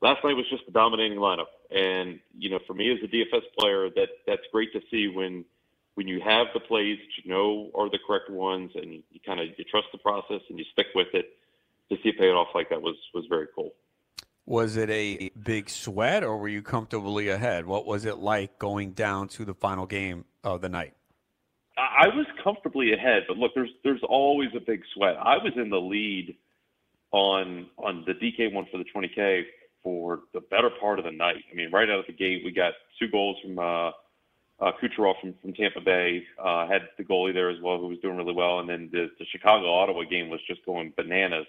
last night was just a dominating lineup. And you know, for me as a DFS player, that that's great to see when when you have the plays that you know are the correct ones, and you, you kind of you trust the process and you stick with it. To see it pay off like that was was very cool. Was it a big sweat, or were you comfortably ahead? What was it like going down to the final game of the night? I was comfortably ahead, but look, there's there's always a big sweat. I was in the lead on on the DK one for the 20K for the better part of the night. I mean, right out of the gate, we got two goals from uh, uh, Kucherov from, from Tampa Bay. Uh, had the goalie there as well, who was doing really well. And then the, the Chicago Ottawa game was just going bananas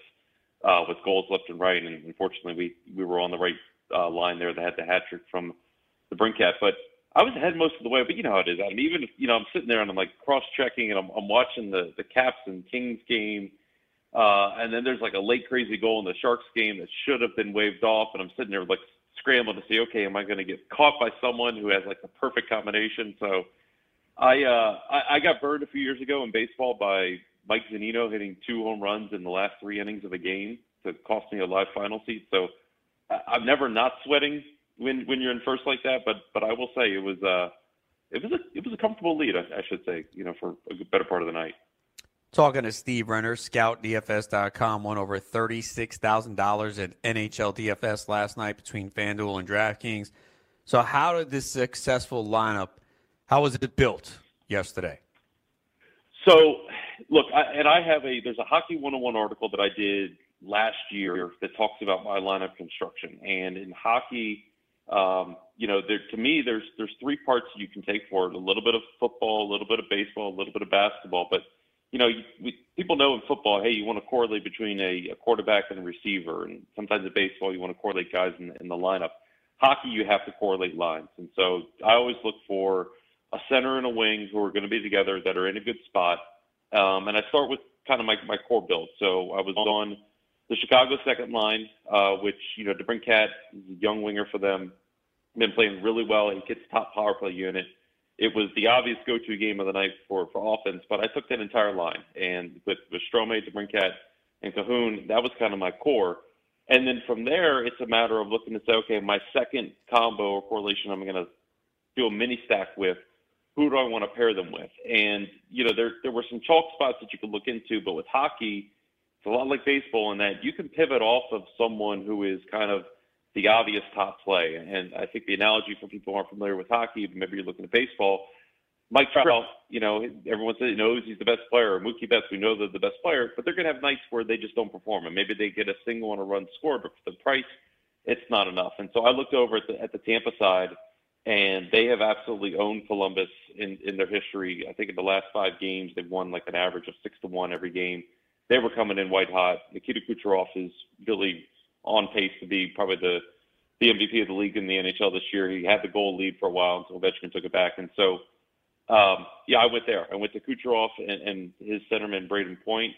uh, with goals left and right. And unfortunately, we we were on the right uh, line there that had the hat trick from DeBrincat. But I was ahead most of the way. But you know how it is. I mean, even you know I'm sitting there and I'm like cross checking and I'm, I'm watching the the Caps and Kings game uh, and then there's like a late crazy goal in the Sharks game that should have been waved off, and I'm sitting there like scrambling to see, okay, am I going to get caught by someone who has like the perfect combination? So I, uh, I I got burned a few years ago in baseball by Mike Zunino hitting two home runs in the last three innings of a game to cost me a live final seat. So I'm never not sweating when when you're in first like that, but but I will say it was uh it was a it was a comfortable lead, I, I should say, you know, for a better part of the night. Talking to Steve Renner, ScoutDFS.com won over $36,000 at NHL DFS last night between FanDuel and DraftKings. So, how did this successful lineup, how was it built yesterday? So, look, I, and I have a, there's a Hockey 101 article that I did last year that talks about my lineup construction. And in hockey, um, you know, there, to me, there's, there's three parts you can take for it a little bit of football, a little bit of baseball, a little bit of basketball. But you know, we, people know in football, hey, you want to correlate between a, a quarterback and a receiver, and sometimes in baseball, you want to correlate guys in, in the lineup. Hockey, you have to correlate lines, and so I always look for a center and a wing who are going to be together that are in a good spot. Um, and I start with kind of my, my core build. So I was on the Chicago second line, uh, which, you know, DeBrincat is a young winger for them, been playing really well. He gets top power play unit it was the obvious go-to game of the night for for offense. But I took that entire line, and with with Strome, DeBrincat, and Kahun, that was kind of my core. And then from there, it's a matter of looking to say, okay, my second combo or correlation, I'm going to do a mini stack with. Who do I want to pair them with? And you know, there there were some chalk spots that you could look into, but with hockey, it's a lot like baseball in that you can pivot off of someone who is kind of the obvious top play. And I think the analogy for people who aren't familiar with hockey, maybe you're looking at baseball, Mike Trout, you know, everyone says, knows he's the best player. Or Mookie Betts, we know they're the best player, but they're going to have nights where they just don't perform. And maybe they get a single on a run scored, but for the price, it's not enough. And so I looked over at the, at the Tampa side, and they have absolutely owned Columbus in, in their history. I think in the last five games, they've won like an average of six to one every game. They were coming in white hot. Nikita Kucherov is really – on pace to be probably the the MVP of the league in the NHL this year. He had the goal lead for a while until Ovechkin took it back, and so um, yeah, I went there. I went to Kucherov and, and his centerman Brayden Point,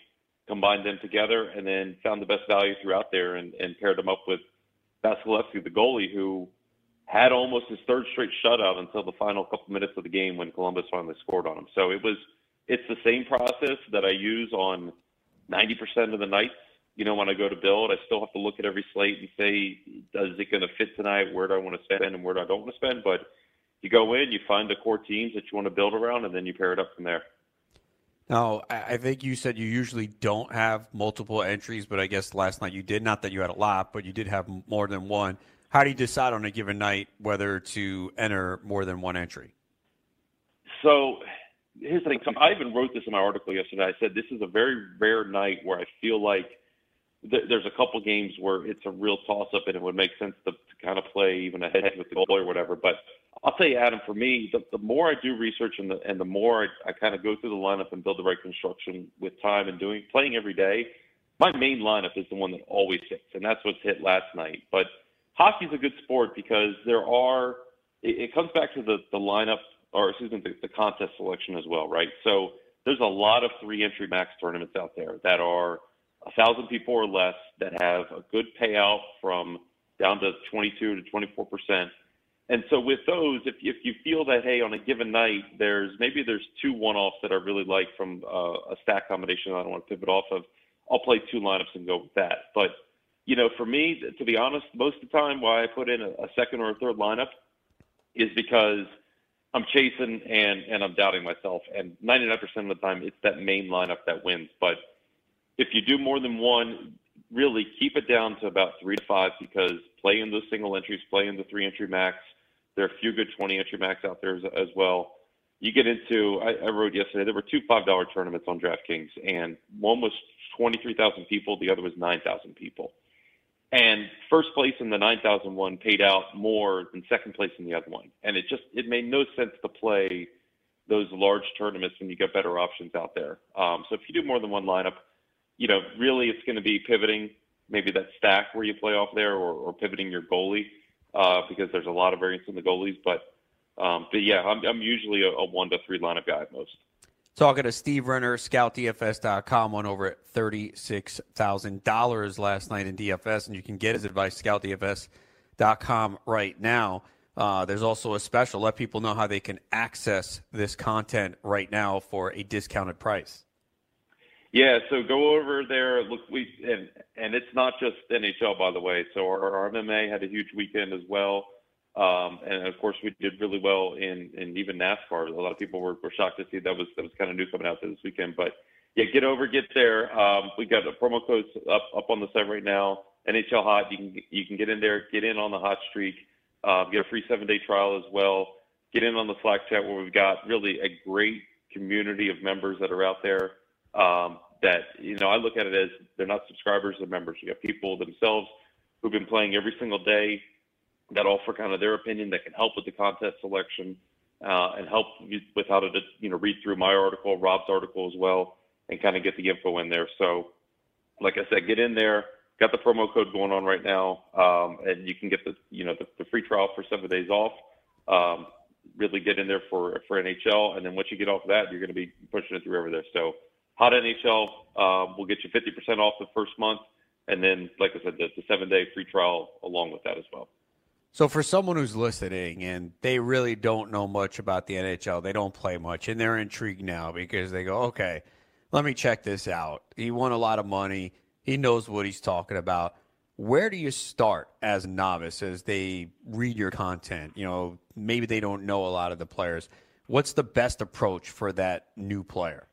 combined them together, and then found the best value throughout there, and, and paired them up with Vasilevskiy, the goalie, who had almost his third straight shutout until the final couple minutes of the game when Columbus finally scored on him. So it was it's the same process that I use on 90% of the nights you know, when I go to build, I still have to look at every slate and say, does it going to fit tonight? Where do I want to spend and where do I don't want to spend? But you go in, you find the core teams that you want to build around, and then you pair it up from there. Now, I think you said you usually don't have multiple entries, but I guess last night you did. Not that you had a lot, but you did have more than one. How do you decide on a given night whether to enter more than one entry? So here's the thing. I even wrote this in my article yesterday. I said this is a very rare night where I feel like there's a couple games where it's a real toss up and it would make sense to, to kind of play even ahead with the goal or whatever. But I'll tell you, Adam, for me, the, the more I do research and the and the more I, I kind of go through the lineup and build the right construction with time and doing playing every day, my main lineup is the one that always hits, and that's what's hit last night. But hockey's a good sport because there are it, it comes back to the the lineup or excuse me the, the contest selection as well, right? So there's a lot of three entry max tournaments out there that are a thousand people or less that have a good payout from down to 22 to 24 percent. And so with those, if if you feel that hey, on a given night, there's maybe there's two one-offs that I really like from uh, a stack combination I don't want to pivot off of, I'll play two lineups and go with that. But you know, for me, to be honest, most of the time, why I put in a, a second or a third lineup is because I'm chasing and and I'm doubting myself. And 99% of the time, it's that main lineup that wins. But if you do more than one, really keep it down to about three to five because play in those single entries, play in the three entry max. There are a few good 20 entry max out there as, as well. you get into. I, I wrote yesterday there were two five dollar tournaments on DraftKings, and one was twenty three thousand people, the other was nine thousand people. And first place in the 9,001 paid out more than second place in the other one. And it just, it made no sense to play those large tournaments when you get better options out there. Um, so if you do more than one lineup, you know, really it's going to be pivoting maybe that stack where you play off there or, or pivoting your goalie uh, because there's a lot of variance in the goalies. But, um, but yeah, I'm, I'm usually a, a one to three lineup guy at most. Talking to Steve Renner, ScoutDFS.com, won over at $36,000 last night in DFS, and you can get his advice, ScoutDFS.com, right now. Uh, there's also a special. Let people know how they can access this content right now for a discounted price. Yeah, so go over there. Look, we and and it's not just NHL, by the way. So our, our MMA had a huge weekend as well. Um, and of course, we did really well in, in even NASCAR. A lot of people were, were shocked to see that was that was kind of new coming out there this weekend. But yeah, get over, get there. Um, we got the promo codes up up on the site right now. NHL Hot. You can you can get in there, get in on the hot streak, uh, get a free seven day trial as well. Get in on the Slack chat where we've got really a great community of members that are out there. Um, that you know, I look at it as they're not subscribers, they're members. You got people themselves who've been playing every single day that offer kind of their opinion that can help with the contest selection uh, and help with how to you know read through my article, Rob's article as well, and kind of get the info in there. So, like I said, get in there. Got the promo code going on right now, um, and you can get the you know the, the free trial for seven days off. Um, really get in there for for NHL, and then once you get off of that, you're going to be pushing it through over there. So, Hot NHL um, will get you 50% off the first month, and then, like I said, the, the seven day free trial along with that as well. So for someone who's listening and they really don't know much about the NHL, they don't play much, and they're intrigued now because they go, okay, let me check this out. He won a lot of money. He knows what he's talking about. Where do you start as a novice as they read your content? You know, maybe they don't know a lot of the players. What's the best approach for that new player?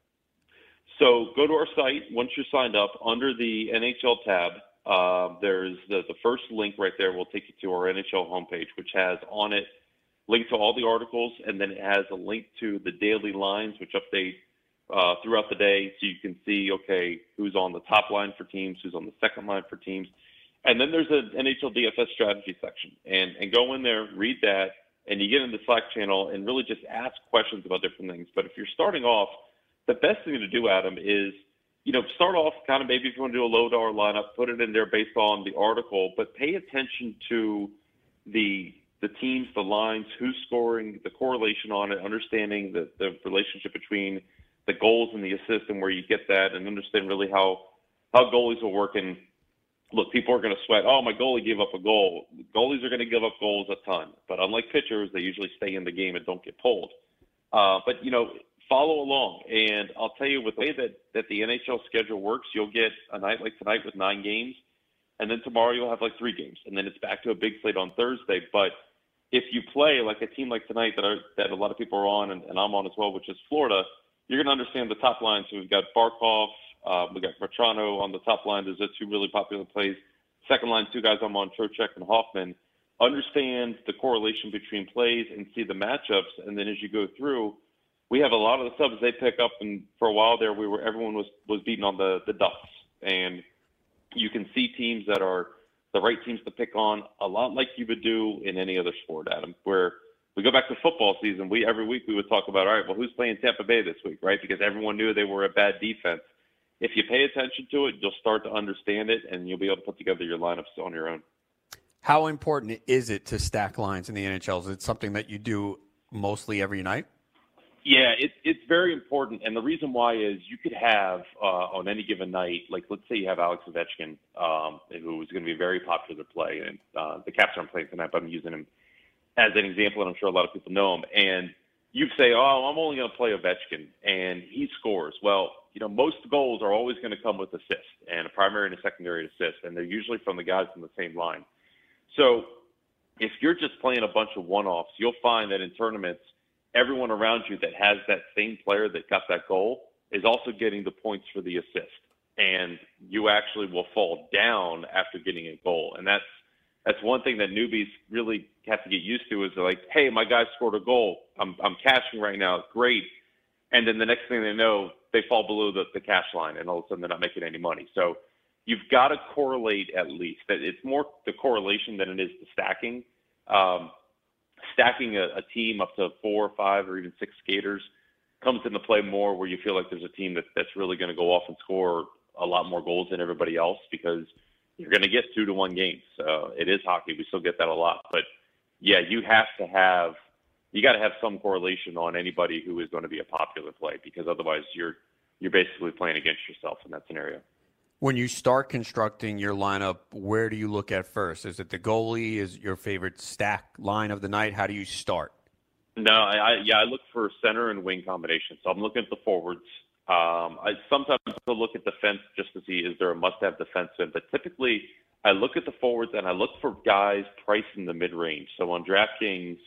So go to our site once you're signed up under the NHL tab. Uh, there's the, the first link right there will take you to our NHL homepage, which has on it link to all the articles, and then it has a link to the daily lines, which update uh, throughout the day, so you can see okay who's on the top line for teams, who's on the second line for teams, and then there's an NHL DFS strategy section, and and go in there, read that, and you get in the Slack channel and really just ask questions about different things. But if you're starting off, the best thing to do, Adam, is you know, start off kind of maybe if you want to do a low dollar lineup, put it in there based on the article, but pay attention to the the teams, the lines, who's scoring, the correlation on it, understanding the, the relationship between the goals and the assists and where you get that, and understand really how how goalies will work. And look, people are going to sweat. Oh, my goalie gave up a goal. Goalies are going to give up goals a ton, but unlike pitchers, they usually stay in the game and don't get pulled. Uh, but you know, follow along. And I'll tell you, with the way that, that the NHL schedule works, you'll get a night like tonight with nine games, and then tomorrow you'll have like three games, and then it's back to a big slate on Thursday. But if you play like a team like tonight that are that a lot of people are on, and, and I'm on as well, which is Florida, you're going to understand the top line. So we've got Barkov, uh, we got Vatrano on the top line. Those are two really popular plays. Second line, two guys I'm on, Trocheck and Hoffman. Understand the correlation between plays and see the matchups, and then as you go through we have a lot of the subs they pick up, and for a while there, we were everyone was was beating on the the ducks, and you can see teams that are the right teams to pick on, a lot like you would do in any other sport, Adam. Where we go back to football season, we every week we would talk about, all right, well, who's playing Tampa Bay this week, right? Because everyone knew they were a bad defense. If you pay attention to it, you'll start to understand it, and you'll be able to put together your lineups on your own. How important is it to stack lines in the NHL? Is it something that you do mostly every night? Yeah, it, it's very important, and the reason why is you could have uh, on any given night, like let's say you have Alex Ovechkin, um, who is going to be a very popular play, and uh, the Caps aren't playing tonight, but I'm using him as an example, and I'm sure a lot of people know him. And you say, "Oh, I'm only going to play Ovechkin," and he scores. Well, you know, most goals are always going to come with assists, and a primary and a secondary assist, and they're usually from the guys in the same line. So, if you're just playing a bunch of one-offs, you'll find that in tournaments everyone around you that has that same player that got that goal is also getting the points for the assist. And you actually will fall down after getting a goal. And that's that's one thing that newbies really have to get used to is like, hey, my guy scored a goal. I'm I'm cashing right now. Great. And then the next thing they know, they fall below the, the cash line, and all of a sudden they're not making any money. So you've got to correlate at least. That it's more the correlation than it is the stacking. Um, stacking a, a team up to four or five or even six skaters comes into play more where you feel like there's a team that, that's really going to go off and score a lot more goals than everybody else because – you're going to get two to one games. Uh, it is hockey. We still get that a lot, but yeah, you have to have you got to have some correlation on anybody who is going to be a popular play because otherwise you're you're basically playing against yourself in that scenario. When you start constructing your lineup, where do you look at first? Is it the goalie? Is your favorite stack line of the night? How do you start? No, I, I yeah, I look for center and wing combinations. So I'm looking at the forwards. Um, I sometimes will look at defense just to see is there a must-have defenseman, but typically I look at the forwards and I look for guys priced in the mid-range. So on DraftKings,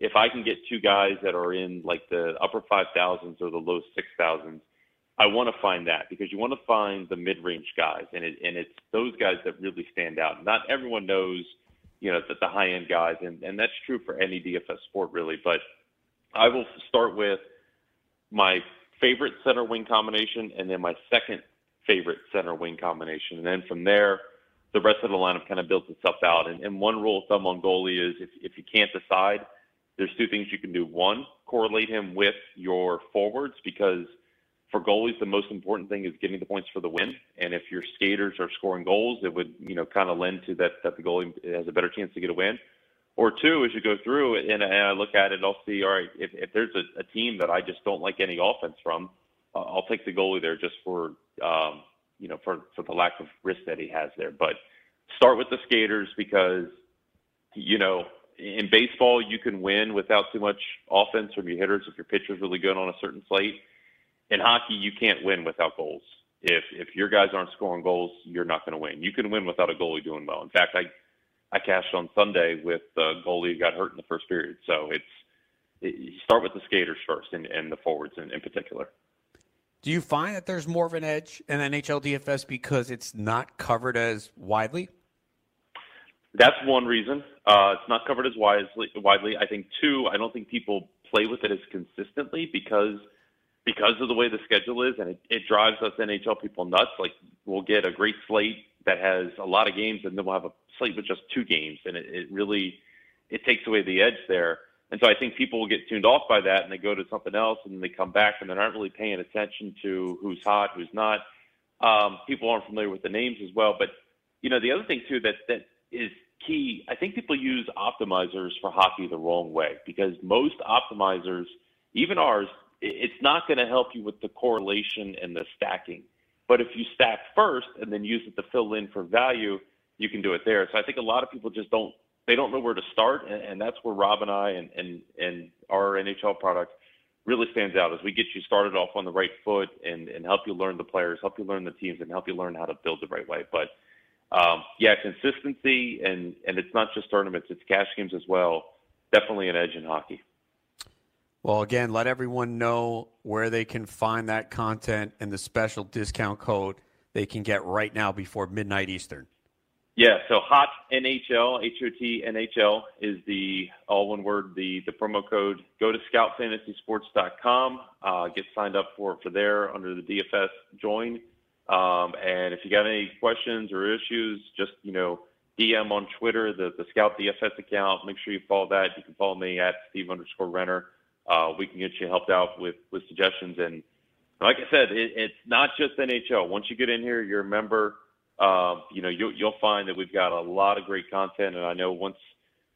if I can get two guys that are in like the upper five thousands or the low six thousands, I want to find that because you want to find the mid-range guys, and it and it's those guys that really stand out. Not everyone knows, you know, that the high-end guys, and and that's true for any DFS sport really. But I will start with my favorite center wing combination and then my second favorite center wing combination. And then from there, the rest of the lineup kind of builds itself out. And, and one rule of thumb on goalie is if, if you can't decide, there's two things you can do. One, correlate him with your forwards because for goalies, the most important thing is getting the points for the win. And if your skaters are scoring goals, it would, you know, kind of lend to that, that the goalie has a better chance to get a win. Or two, as you go through and, and I look at it, I'll see, all right, if, if there's a, a team that I just don't like any offense from, I'll take the goalie there just for, um, you know, for, for the lack of risk that he has there. But start with the skaters because, you know, in baseball, you can win without too much offense from your hitters if your pitcher's really good on a certain slate. In hockey, you can't win without goals. If if your guys aren't scoring goals, you're not going to win. You can win without a goalie doing well. In fact, I I cashed on Sunday with the goalie who got hurt in the first period. So it's it, you start with the skaters first and, and the forwards in, in particular. Do you find that there's more of an edge in NHL DFS because it's not covered as widely? That's one reason. Uh, it's not covered as widely. Widely, I think. Two, I don't think people play with it as consistently because because of the way the schedule is, and it, it drives us NHL people nuts. Like we'll get a great slate that has a lot of games, and then we'll have a slate with just two games, and it, it really it takes away the edge there. And so I think people will get tuned off by that, and they go to something else, and then they come back, and they're not really paying attention to who's hot, who's not. Um, people aren't familiar with the names as well, but you know the other thing too that that is key. I think people use optimizers for hockey the wrong way because most optimizers, even ours, it's not going to help you with the correlation and the stacking. But if you stack first and then use it to fill in for value, you can do it there. So I think a lot of people just don't they don't know where to start, and, and that's where Rob and I and, and and our NHL product really stands out as we get you started off on the right foot and and help you learn the players, help you learn the teams, and help you learn how to build the right way. But um, yeah, consistency and and it's not just tournaments; it's cash games as well. Definitely an edge in hockey. Well, again, let everyone know where they can find that content and the special discount code they can get right now before midnight Eastern. Yeah, so hot NHL, H O T N H L is the all one word, the the promo code. Go to scoutfantasysports.com, uh, get signed up for for there under the DFS join. Um, and if you got any questions or issues, just you know DM on Twitter the the Scout DFS account. Make sure you follow that. You can follow me at Steve underscore Renner uh, we can get you helped out with with suggestions. And like I said, it, it's not just NHL. Once you get in here, you're a member. Uh, you know, you'll, you'll find that we've got a lot of great content. And I know once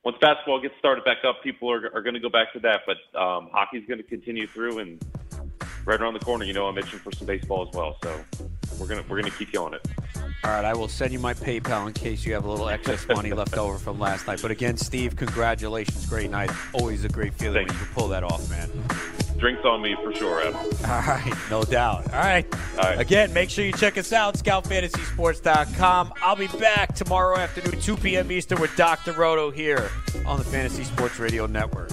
once basketball gets started back up, people are, are going to go back to that. But um, hockey's going to continue through, and right around the corner, you know, I'm itching for some baseball as well. So we're gonna we're gonna keep you on it. All right, I will send you my PayPal in case you have a little excess money left over from last night. But again, Steve, congratulations. Great night. Always a great feeling Thanks. when you can pull that off, man. Drinks on me for sure, Adam. All right, no doubt. All right. All right. Again, make sure you check us out, scoutfantasysports.com. I'll be back tomorrow afternoon, 2 p.m. Eastern with Dr. Roto here on the Fantasy Sports Radio Network.